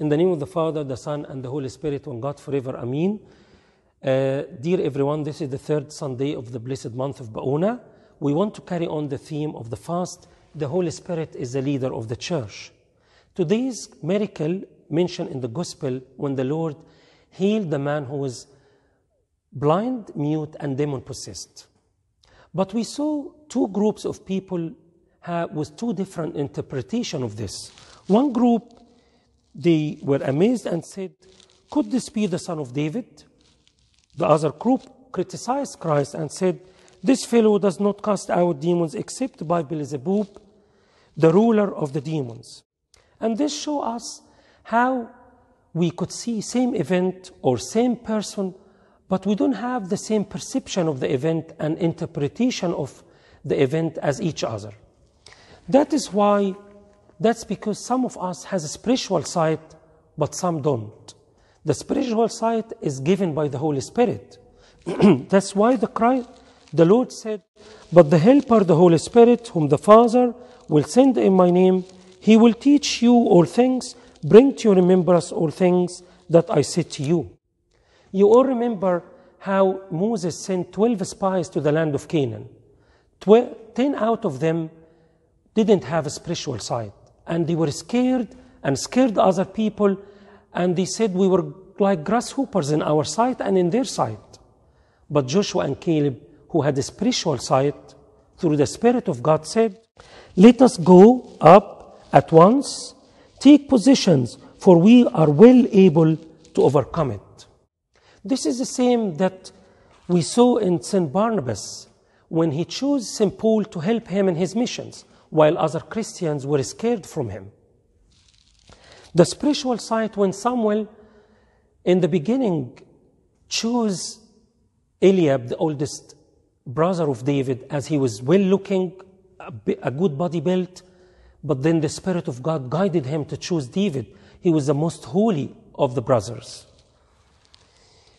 In the name of the Father, the Son, and the Holy Spirit, one God forever. Amen. Uh, dear everyone, this is the third Sunday of the blessed month of Bauna. We want to carry on the theme of the fast. The Holy Spirit is the leader of the church. Today's miracle mentioned in the Gospel when the Lord healed the man who was blind, mute, and demon possessed. But we saw two groups of people have, with two different interpretation of this. One group, they were amazed and said, Could this be the son of David? The other group criticized Christ and said, This fellow does not cast out demons except by Beelzebub, the ruler of the demons. And this show us how we could see same event or same person, but we don't have the same perception of the event and interpretation of the event as each other. That is why, that's because some of us has a spiritual sight, but some don't. The spiritual sight is given by the Holy Spirit. that's why the the Lord said, But the Helper, the Holy Spirit, whom the Father will send in my name, he will teach you all things, bring to your remembrance all things that I said to you. You all remember how Moses sent 12 spies to the land of Canaan. Twe- 10 out of them didn't have a spiritual sight, and they were scared and scared other people, and they said we were like grasshoppers in our sight and in their sight. But Joshua and Caleb, who had a spiritual sight, through the Spirit of God, said, Let us go up at once, take positions, for we are well able to overcome it. This is the same that we saw in St. Barnabas when he chose St. Paul to help him in his missions, while other Christians were scared from him. The spiritual sight when Samuel, in the beginning, chose Eliab, the oldest brother of David, as he was well looking, a, good body built, but then the Spirit of God guided him to choose David. He was the most holy of the brothers.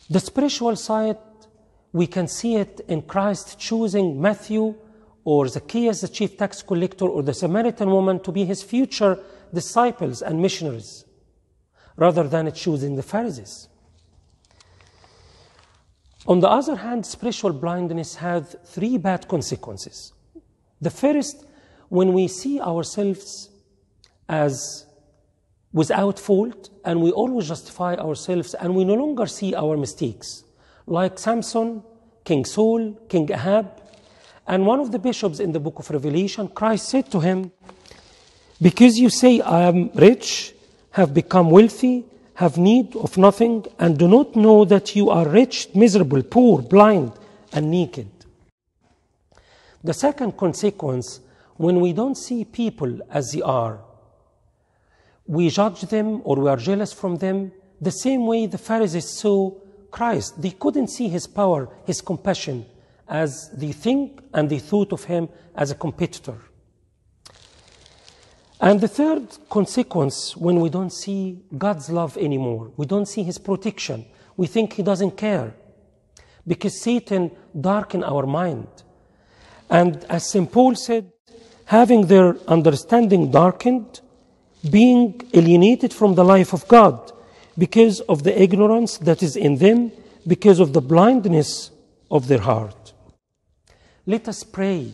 The spiritual side, we can see it in Christ choosing Matthew or Zacchaeus, the chief tax collector, or the Samaritan woman to be his future disciples and missionaries, rather than choosing the Pharisees. On the other hand, spiritual blindness has three bad consequences. The first, when we see ourselves as without fault and we always justify ourselves and we no longer see our mistakes, like Samson, King Saul, King Ahab. And one of the bishops in the book of Revelation, Christ said to him, Because you say, I am rich, have become wealthy, have need of nothing, and do not know that you are rich, miserable, poor, blind, and naked. The second consequence, when we don't see people as they are, we judge them or we are jealous from them the same way the Pharisees saw Christ. They couldn't see his power, his compassion, as they think and they thought of him as a competitor. And the third consequence, when we don't see God's love anymore, we don't see his protection, we think he doesn't care because Satan darkened our mind. And as St. Paul said, having their understanding darkened, being alienated from the life of God because of the ignorance that is in them, because of the blindness of their heart. Let us pray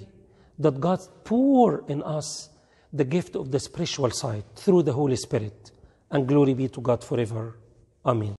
that God pour in us the gift of the spiritual sight through the Holy Spirit, and glory be to God forever. Amen.